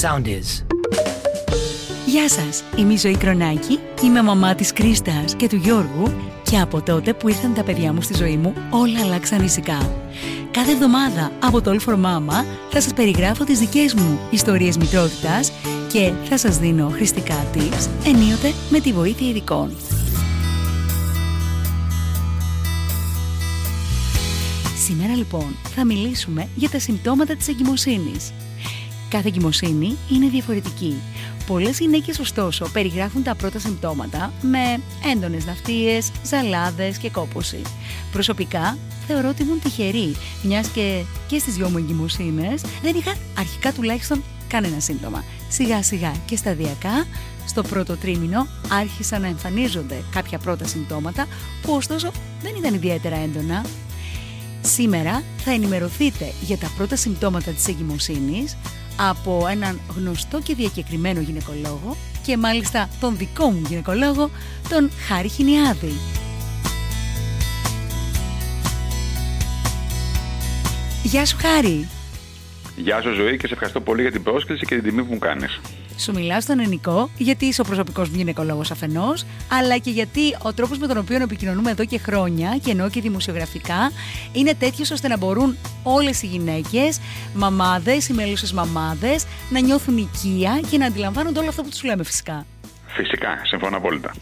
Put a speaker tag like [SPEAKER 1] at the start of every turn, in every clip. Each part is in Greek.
[SPEAKER 1] sound is.
[SPEAKER 2] Γεια σας, είμαι η Ζωή Κρονάκη, είμαι μαμά της Κρίστας και του Γιώργου και από τότε που ήρθαν τα παιδιά μου στη ζωή μου όλα αλλάξαν ριζικά. Κάθε εβδομάδα από το All for Mama θα σας περιγράφω τις δικές μου ιστορίες μητρότητας και θα σας δίνω χρηστικά tips ενίοτε με τη βοήθεια ειδικών. Σήμερα λοιπόν θα μιλήσουμε για τα συμπτώματα της εγκυμοσύνης. Κάθε εγκυμοσύνη είναι διαφορετική. Πολλές γυναίκες ωστόσο περιγράφουν τα πρώτα συμπτώματα με έντονες ναυτίες, ζαλάδες και κόπωση. Προσωπικά θεωρώ ότι ήμουν τυχερή, μιας και και στις δυο μου εγκυμοσύνες δεν είχα αρχικά τουλάχιστον κανένα σύμπτωμα. Σιγά σιγά και σταδιακά στο πρώτο τρίμηνο άρχισαν να εμφανίζονται κάποια πρώτα συμπτώματα που ωστόσο δεν ήταν ιδιαίτερα έντονα Σήμερα θα ενημερωθείτε για τα πρώτα συμπτώματα της εγκυμοσύνης από έναν γνωστό και διακεκριμένο γυναικολόγο και μάλιστα τον δικό μου γυναικολόγο, τον Χάρη Χινιάδη. Γεια σου Χάρη!
[SPEAKER 3] Γεια σου Ζωή και σε ευχαριστώ πολύ για την πρόσκληση και την τιμή που μου κάνεις.
[SPEAKER 2] Σου μιλάω στον ελληνικό, γιατί είσαι ο προσωπικός μου γυναικολόγο αφενός, αλλά και γιατί ο τρόπος με τον οποίο επικοινωνούμε εδώ και χρόνια, και ενώ και δημοσιογραφικά, είναι τέτοιος ώστε να μπορούν όλες οι γυναίκες, μαμάδες, οι μέλουσες μαμάδες, να νιώθουν οικία και να αντιλαμβάνονται όλο αυτό που τους λέμε φυσικά.
[SPEAKER 3] Φυσικά, συμφωνώ απόλυτα.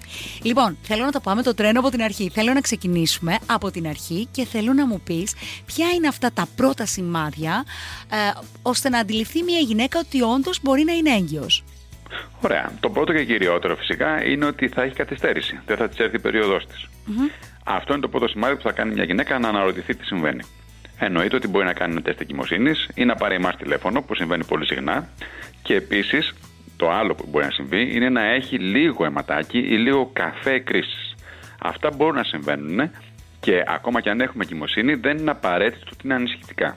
[SPEAKER 2] Λοιπόν, θέλω να το πάμε το τρένο από την αρχή. Θέλω να ξεκινήσουμε από την αρχή και θέλω να μου πεις ποια είναι αυτά τα πρώτα σημάδια ε, ώστε να αντιληφθεί μια γυναίκα ότι όντως μπορεί να είναι έγκυος.
[SPEAKER 3] Ωραία. Το πρώτο και κυριότερο φυσικά είναι ότι θα έχει καθυστέρηση. Δεν θα της έρθει η περίοδό της. Αυτό είναι το πρώτο σημάδι που θα κάνει μια γυναίκα να αναρωτηθεί τι συμβαίνει. Εννοείται ότι μπορεί να κάνει ένα τεστ εγκυμοσύνη ή να πάρει εμάς τηλέφωνο, που συμβαίνει πολύ συχνά. Και επίσης το άλλο που μπορεί να συμβεί είναι να έχει λίγο αιματάκι ή λίγο καφέ κρίσης. Αυτά μπορούν να συμβαίνουν και ακόμα και αν έχουμε εγκυμοσύνη δεν είναι απαραίτητο ότι είναι ανησυχητικά.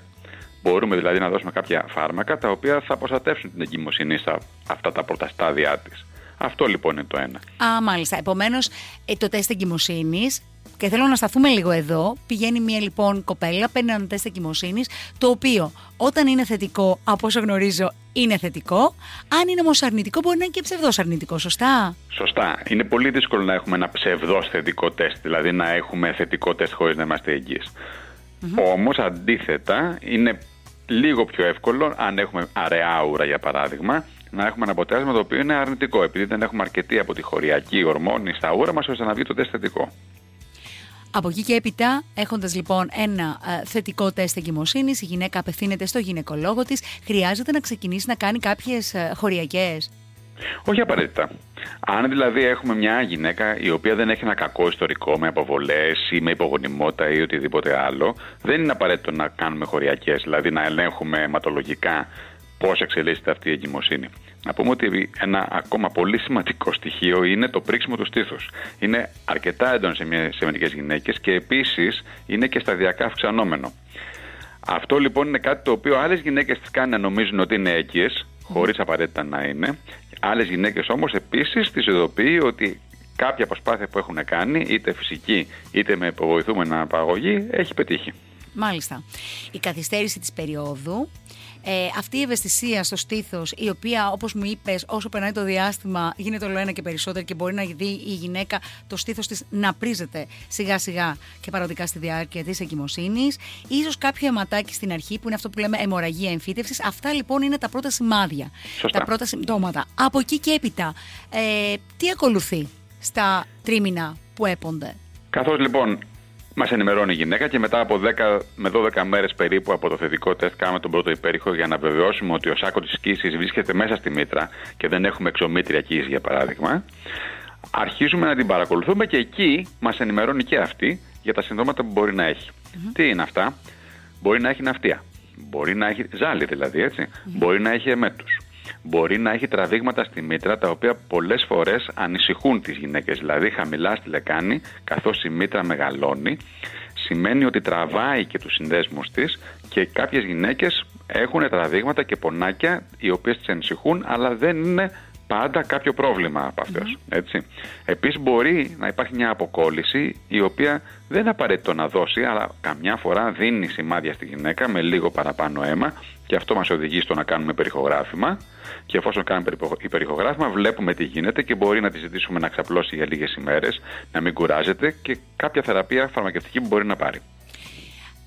[SPEAKER 3] Μπορούμε δηλαδή να δώσουμε κάποια φάρμακα τα οποία θα προστατεύσουν την εγκυμοσύνη στα αυτά τα πρώτα στάδια της. Αυτό λοιπόν είναι το ένα.
[SPEAKER 2] Α, μάλιστα. Επομένως, ε, το τεστ εγκυμοσύνης και θέλω να σταθούμε λίγο εδώ. Πηγαίνει μια λοιπόν κοπέλα, παίρνει ένα τεστ εγκυμοσύνη, το οποίο όταν είναι θετικό, από όσο γνωρίζω, είναι θετικό. Αν είναι όμως αρνητικό, μπορεί να είναι και ψευδός αρνητικό, σωστά;
[SPEAKER 3] Σωστά. Είναι πολύ δύσκολο να έχουμε ένα ψευδός θετικό τεστ, δηλαδή να έχουμε θετικό τεστ χωρίς να είμαστε εγγύες. Mm-hmm. Όμως αντίθετα, είναι λίγο πιο εύκολο, αν έχουμε αραιά ούρα για παράδειγμα, να έχουμε ένα αποτέλεσμα το οποίο είναι αρνητικό, επειδή δεν έχουμε αρκετή από τη χωριακή ορμόνη στα ούρα μας ώστε να βγει το τεστ θετικό.
[SPEAKER 2] Από εκεί και έπειτα, έχοντας λοιπόν ένα ε, θετικό τεστ εγκυμοσύνης, η γυναίκα απευθύνεται στο γυναικολόγο της. Χρειάζεται να ξεκινήσει να κάνει κάποιες ε, χωριακές;
[SPEAKER 3] Όχι απαραίτητα. Αν δηλαδή έχουμε μια γυναίκα η οποία δεν έχει ένα κακό ιστορικό με αποβολές ή με υπογονιμότητα ή οτιδήποτε άλλο, δεν είναι απαραίτητο να κάνουμε χωριακές, δηλαδή να ελέγχουμε αιματολογικά πώς εξελίσσεται αυτή η εγκυμοσύνη. Να πούμε ότι ένα ακόμα πολύ σημαντικό στοιχείο είναι το πρίξιμο του στήθους. Είναι αρκετά έντονο σε, σε μερικές γυναίκες και επίσης είναι και σταδιακά αυξανόμενο. Αυτό λοιπόν είναι κάτι το οποίο άλλες γυναίκες τις κάνει να νομίζουν ότι είναι έγκυες, χωρίς απαραίτητα να είναι. Άλλες γυναίκες όμως επίσης τις ειδοποιεί ότι κάποια προσπάθεια που έχουν κάνει, είτε φυσική είτε με υποβοηθούμενη αναπαραγωγή, έχει πετύχει.
[SPEAKER 2] Μάλιστα. Η καθυστέρηση της περίοδου ε, αυτή η ευαισθησία στο στήθος, η οποία όπως μου είπες, όσο περνάει το διάστημα, γίνεται όλο ένα και περισσότερο και μπορεί να δει η γυναίκα το στήθος της να πρίζεται σιγά σιγά και παροδικά στη διάρκεια της εγκυμοσύνης. σω κάποιο αιματάκι στην αρχή, που είναι αυτό που λέμε αιμορραγία εμφύτευσης. Αυτά λοιπόν είναι τα πρώτα σημάδια,
[SPEAKER 3] Σωστά.
[SPEAKER 2] τα πρώτα συμπτώματα. Από εκεί και έπειτα, ε, τι ακολουθεί στα τρίμηνα που έπονται;
[SPEAKER 3] Καθώς λοιπόν Μας ενημερώνει η γυναίκα και μετά από 10 με 12 μέρες περίπου από το θετικό τεστ κάνουμε τον πρώτο υπέρηχο για να βεβαιώσουμε ότι ο σάκο της κοίηση βρίσκεται μέσα στη μήτρα και δεν έχουμε εξομήτρια κοίηση για παράδειγμα. Αρχίζουμε να την παρακολουθούμε και εκεί μας ενημερώνει και αυτή για τα συντόματα που μπορεί να έχει. Τι είναι αυτά, Μπορεί να έχει ναυτία. Μπορεί να έχει ζάλι δηλαδή, Μπορεί να έχει εμέτους μπορεί να έχει τραβήγματα στη μήτρα τα οποία πολλές φορές ανησυχούν τις γυναίκες. Δηλαδή χαμηλά στη λεκάνη καθώς η μήτρα μεγαλώνει σημαίνει ότι τραβάει και τους συνδέσμους της και κάποιες γυναίκες έχουν τραβήγματα και πονάκια οι οποίες τις ανησυχούν αλλά δεν είναι πάντα κάποιο πρόβλημα από αυτές. Έτσι. Επίσης μπορεί να υπάρχει μια αποκόλληση η οποία δεν είναι απαραίτητο να δώσει, αλλά καμιά φορά δίνει σημάδια στη γυναίκα με λίγο παραπάνω αίμα και αυτό μας οδηγεί στο να κάνουμε περιχογράφημα και εφόσον κάνουμε υπερηχογράφημα βλέπουμε τι γίνεται και μπορεί να τη ζητήσουμε να ξαπλώσει για λίγες ημέρες, να μην κουράζεται και κάποια θεραπεία φαρμακευτική που μπορεί να πάρει.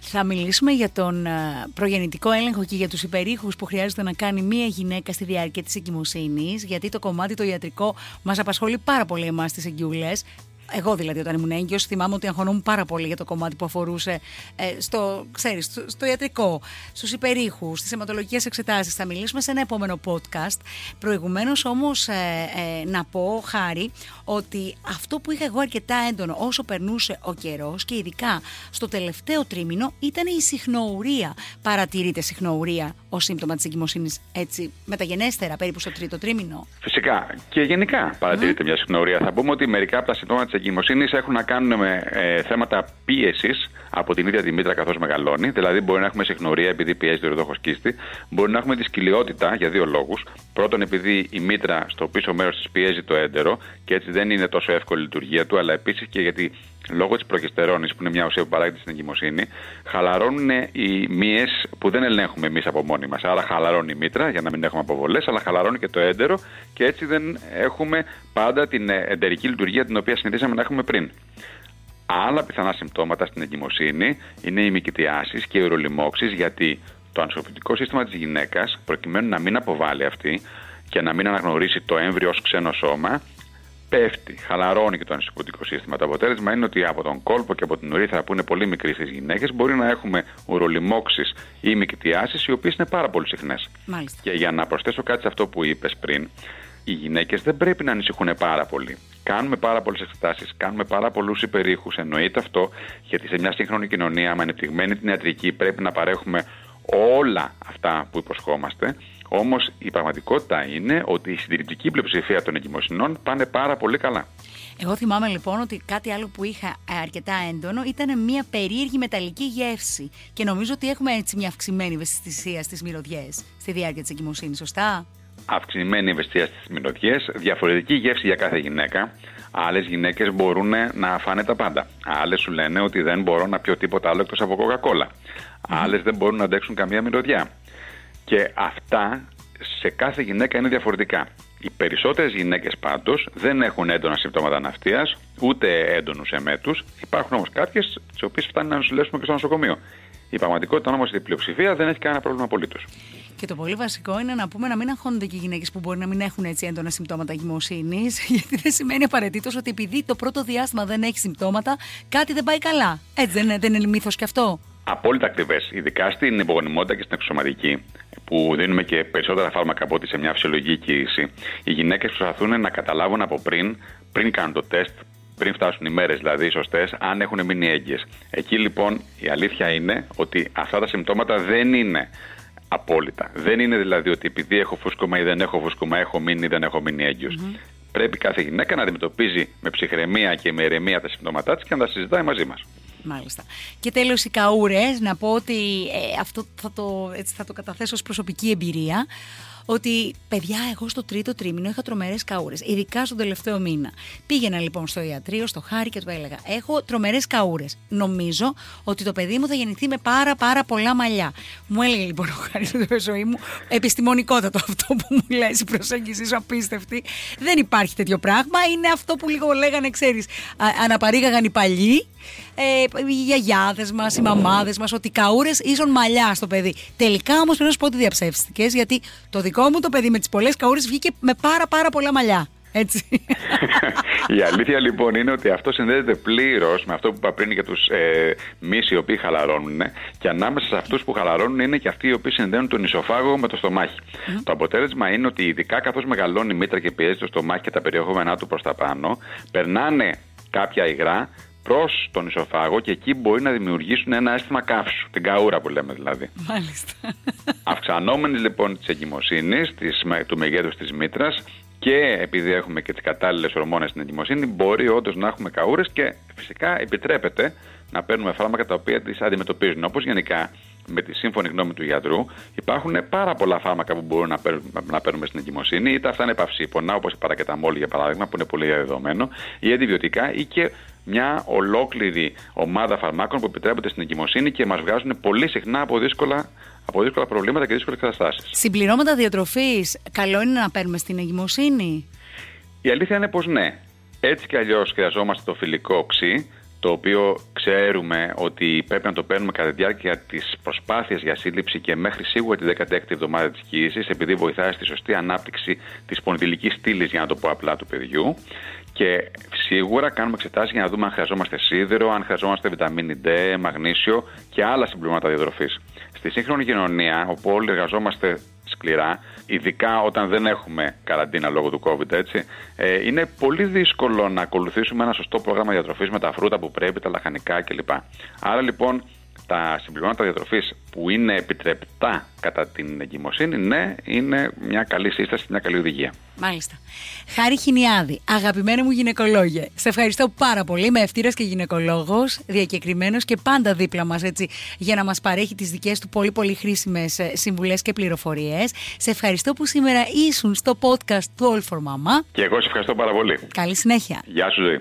[SPEAKER 2] Θα μιλήσουμε για τον ε, προγεννητικό έλεγχο και για τους υπερήχους που χρειάζεται να κάνει μία γυναίκα στη διάρκεια της εγκυμοσύνης, γιατί το κομμάτι το ιατρικό μας απασχολεί πάρα πολύ εμάς στις εγκυούλες. Εγώ δηλαδή όταν ήμουν έγκυος, θυμάμαι ότι αγχωνόμουν πάρα πολύ για το κομμάτι που αφορούσε ε, στο, ξέρεις, στο, στο ιατρικό, στους υπερήχους, στις αιματολογικές εξετάσεις. Θα μιλήσουμε σε ένα επόμενο podcast. Προηγουμένως όμως ε, ε, να πω, Χάρη, ότι αυτό που είχα εγώ αρκετά έντονο όσο περνούσε ο καιρός και ειδικά στο τελευταίο τρίμηνο ήταν η συχνοουρία. Παρατηρείται συχνοουρία ως σύμπτωμα της εγκυμοσύνης έτσι μεταγενέστερα, περίπου στο τρίτο τρίμηνο.
[SPEAKER 3] Φυσικά. Και γενικά παρατηρείται μια συχνοουρία. Θα πούμε ότι μερικά από τα συμπτώματα της εγκυμοσύνης έχουν να κάνουν με ε, θέματα πίεσης από την ίδια τη μήτρα καθώς μεγαλώνει. Δηλαδή, μπορεί να έχουμε συχνορία επειδή πιέζει το ροδόχος κίστη. Μπορεί να έχουμε τη σκυλιότητα για δύο λόγους. Πρώτον, επειδή η μήτρα στο πίσω μέρος της πιέζει το έντερο και έτσι δεν είναι τόσο εύκολη η λειτουργία του, αλλά επίσης και γιατί λόγω της προγεστερόνη, που είναι μια ουσία που παράγεται στην εγκυμοσύνη, χαλαρώνουν οι μύες που δεν ελέγχουμε εμείς από μόνοι μας. Άρα, χαλαρώνει η μήτρα για να μην έχουμε αποβολές, αλλά χαλαρώνει και το έντερο και έτσι δεν έχουμε πάντα την εντερική λειτουργία την οποία συνηθίσαμε να έχουμε πριν. Άλλα πιθανά συμπτώματα στην εγκυμοσύνη είναι οι μικητιάσεις και οι ουρολιμώξει, γιατί το ανσωπητικό σύστημα της γυναίκας, προκειμένου να μην αποβάλει αυτή και να μην αναγνωρίσει το έμβριο ως ξένο σώμα, πέφτει, χαλαρώνει και το ανισοπητικό σύστημα. Το αποτέλεσμα είναι ότι από τον κόλπο και από την ουρίθρα που είναι πολύ μικρή στι γυναίκες μπορεί να έχουμε ουρολιμώξει ή μικητιάσεις, οι οποίες είναι πάρα πολύ συχνές. Και για να προσθέσω κάτι σε αυτό που είπες πριν, οι γυναίκες δεν πρέπει να ανησυχούν πάρα πολύ. Κάνουμε πάρα πολλές εξετάσεις, κάνουμε πάρα πολλούς υπερήχους. Εννοείται αυτό, γιατί σε μια σύγχρονη κοινωνία με ανεπτυγμένη την ιατρική πρέπει να παρέχουμε όλα αυτά που υποσχόμαστε. Όμως η πραγματικότητα είναι ότι η συντηρητική πλειοψηφία των εγκυμοσυνών πάνε πάρα πολύ καλά.
[SPEAKER 2] Εγώ θυμάμαι λοιπόν ότι κάτι άλλο που είχα αρκετά έντονο ήταν μια περίεργη μεταλλική γεύση. Και νομίζω ότι έχουμε έτσι μια αυξημένη ευαισθησία στις μυρωδιές στη διάρκεια της εγκυμοσύνης, σωστά;
[SPEAKER 3] Αυξημένη ευαισθησία στις μυρωδιέ, διαφορετική γεύση για κάθε γυναίκα. Άλλες γυναίκες μπορούν να φάνε τα πάντα. Άλλες σου λένε ότι δεν μπορώ να πιω τίποτα άλλο εκτός από κοκακόλα. Άλλες δεν μπορούν να αντέξουν καμία μυρωδιά. Και αυτά σε κάθε γυναίκα είναι διαφορετικά. Οι περισσότερες γυναίκες πάντως δεν έχουν έντονα συμπτώματα ναυτία, ούτε έντονους εμέτους. Υπάρχουν όμως κάποιες, τις οποίες φτάνει να νοσηλεύσουμε και στο νοσοκομείο. Η πραγματικότητα όμως η πλειοψηφία δεν έχει κανένα πρόβλημα απολύτως.
[SPEAKER 2] Και το πολύ βασικό είναι να πούμε να μην αγχώνονται και οι γυναίκες που μπορεί να μην έχουν έτσι έντονα συμπτώματα εγκυμοσύνη, γιατί δεν σημαίνει απαραίτητος ότι επειδή το πρώτο διάστημα δεν έχει συμπτώματα, κάτι δεν πάει καλά. Έτσι δεν είναι, δεν είναι μύθος και αυτό.
[SPEAKER 3] Απόλυτα ακριβές. Ειδικά στην υπογονιμότητα και στην εξωματική, που δίνουμε και περισσότερα φάρμακα από ότι σε μια φυσιολογική κοίηση, οι γυναίκες προσπαθούν να καταλάβουν από πριν, πριν κάνουν το τεστ, πριν φτάσουν οι μέρες δηλαδή σωστές, αν έχουν μείνει έγκυες. Εκεί λοιπόν η αλήθεια είναι ότι αυτά τα συμπτώματα δεν είναι απόλυτα. Δεν είναι δηλαδή ότι επειδή έχω φούσκωμα ή δεν έχω φούσκωμα, έχω μείνει ή δεν έχω μείνει έγκυος. Πρέπει κάθε γυναίκα να αντιμετωπίζει με ψυχραιμία και με ηρεμία τα συμπτώματά της και να τα συζητάει μαζί μας.
[SPEAKER 2] Μάλιστα. Και τέλος οι καούρες, να πω ότι ε, αυτό θα το, έτσι, θα το καταθέσω ως προσωπική εμπειρία ότι παιδιά, εγώ στο τρίτο τρίμηνο είχα τρομερές καούρες, ειδικά στον τελευταίο μήνα. Πήγαινα λοιπόν στο ιατρείο, στο χάρη και του έλεγα: Έχω τρομερές καούρες. Νομίζω ότι το παιδί μου θα γεννηθεί με πάρα πάρα πολλά μαλλιά. Μου έλεγε λοιπόν ο χάρης του ζωή μου, επιστημονικότατο αυτό που μου λες, η προσέγγιση σου απίστευτη. Δεν υπάρχει τέτοιο πράγμα. Είναι αυτό που λίγο λέγανε, ξέρεις, αναπαρήγαγαν οι παλιοί ε, οι γιαγιάδες μας, οι μαμάδες μας, ότι καούρες ίσον μαλλιά στο παιδί. Τελικά όμως πρέπει να σου πω ότι διαψεύστηκες, γιατί το δικό μου το παιδί με τις πολλές καούρες βγήκε με πάρα πάρα πολλά μαλλιά. Έτσι.
[SPEAKER 3] Η αλήθεια λοιπόν είναι ότι αυτό συνδέεται πλήρως με αυτό που είπα πριν για τους ε, μυ οι οποίοι χαλαρώνουν και ανάμεσα σε αυτούς που χαλαρώνουν είναι και αυτοί οι οποίοι συνδέουν τον ισοφάγο με το στομάχι. Το αποτέλεσμα είναι ότι ειδικά καθώς μεγαλώνει η μήτρα και πιέζει το στομάχι και τα περιεχόμενά του προς τα πάνω, περνάνε κάποια υγρά προς τον ισοφάγο και εκεί μπορεί να δημιουργήσουν ένα αίσθημα καύσου, την καούρα που λέμε δηλαδή.
[SPEAKER 2] Μάλιστα.
[SPEAKER 3] Αυξανόμενη λοιπόν της εγκυμοσύνης, του μεγέθους της μήτρας και επειδή έχουμε και τις κατάλληλες ορμόνες στην εγκυμοσύνη, μπορεί όντως να έχουμε καούρες και φυσικά επιτρέπεται να παίρνουμε φάρμακα τα οποία τις αντιμετωπίζουν. Όπως γενικά με τη σύμφωνη γνώμη του γιατρού, υπάρχουν πάρα πολλά φάρμακα που μπορούν να, παίρνουμε, να παίρνουμε στην εγκυμοσύνη, είτε αυτά είναι παυσίπονα, όπως η παρακεταμόλη για παράδειγμα, που είναι πολύ διαδεδομένο, ή αντιβιωτικά, ή και μια ολόκληρη ομάδα φαρμάκων που επιτρέπονται στην εγκυμοσύνη και μας βγάζουν πολύ συχνά από δύσκολα, από δύσκολα προβλήματα και δύσκολες καταστάσεις.
[SPEAKER 2] Συμπληρώματα διατροφής, καλό είναι να παίρνουμε στην εγκυμοσύνη;
[SPEAKER 3] Η αλήθεια είναι πως ναι. Έτσι κι αλλιώς χρειαζόμαστε το φιλικό οξύ, το οποίο ξέρουμε ότι πρέπει να το παίρνουμε κατά τη διάρκεια της προσπάθειας για σύλληψη και μέχρι σίγουρα τη 16η εβδομάδα της κοίησης, επειδή βοηθάει στη σωστή ανάπτυξη της πονδυλική στήλης, για να το πω απλά, του παιδιού. Και σίγουρα κάνουμε εξετάσεις για να δούμε αν χρειαζόμαστε σίδερο, αν χρειαζόμαστε βιταμίνη D, μαγνήσιο και άλλα συμπληρώματα διατροφής. Στη σύγχρονη κοινωνία, όπου όλοι εργαζόμαστε σκληρά, ειδικά όταν δεν έχουμε καραντίνα λόγω του COVID, έτσι, ε, είναι πολύ δύσκολο να ακολουθήσουμε ένα σωστό πρόγραμμα διατροφής με τα φρούτα που πρέπει, τα λαχανικά κλπ. Άρα λοιπόν τα συμπληρώματα διατροφής που είναι επιτρεπτά κατά την εγκυμοσύνη, ναι, είναι μια καλή σύσταση, μια καλή οδηγία.
[SPEAKER 2] Μάλιστα. Χάρη Χινιάδη, αγαπημένη μου γυναικολόγε. Σε ευχαριστώ πάρα πολύ. Είμαι ευτύρα και γυναικολόγος, διακεκριμένος και πάντα δίπλα μας για να μας παρέχει τις δικές του πολύ πολύ χρήσιμες συμβουλές και πληροφορίες. Σε ευχαριστώ που σήμερα ήσουν στο podcast του All for Mama.
[SPEAKER 3] Και εγώ σε ευχαριστώ πάρα πολύ.
[SPEAKER 2] Καλή συνέχεια.
[SPEAKER 3] Γεια σου, ζωή.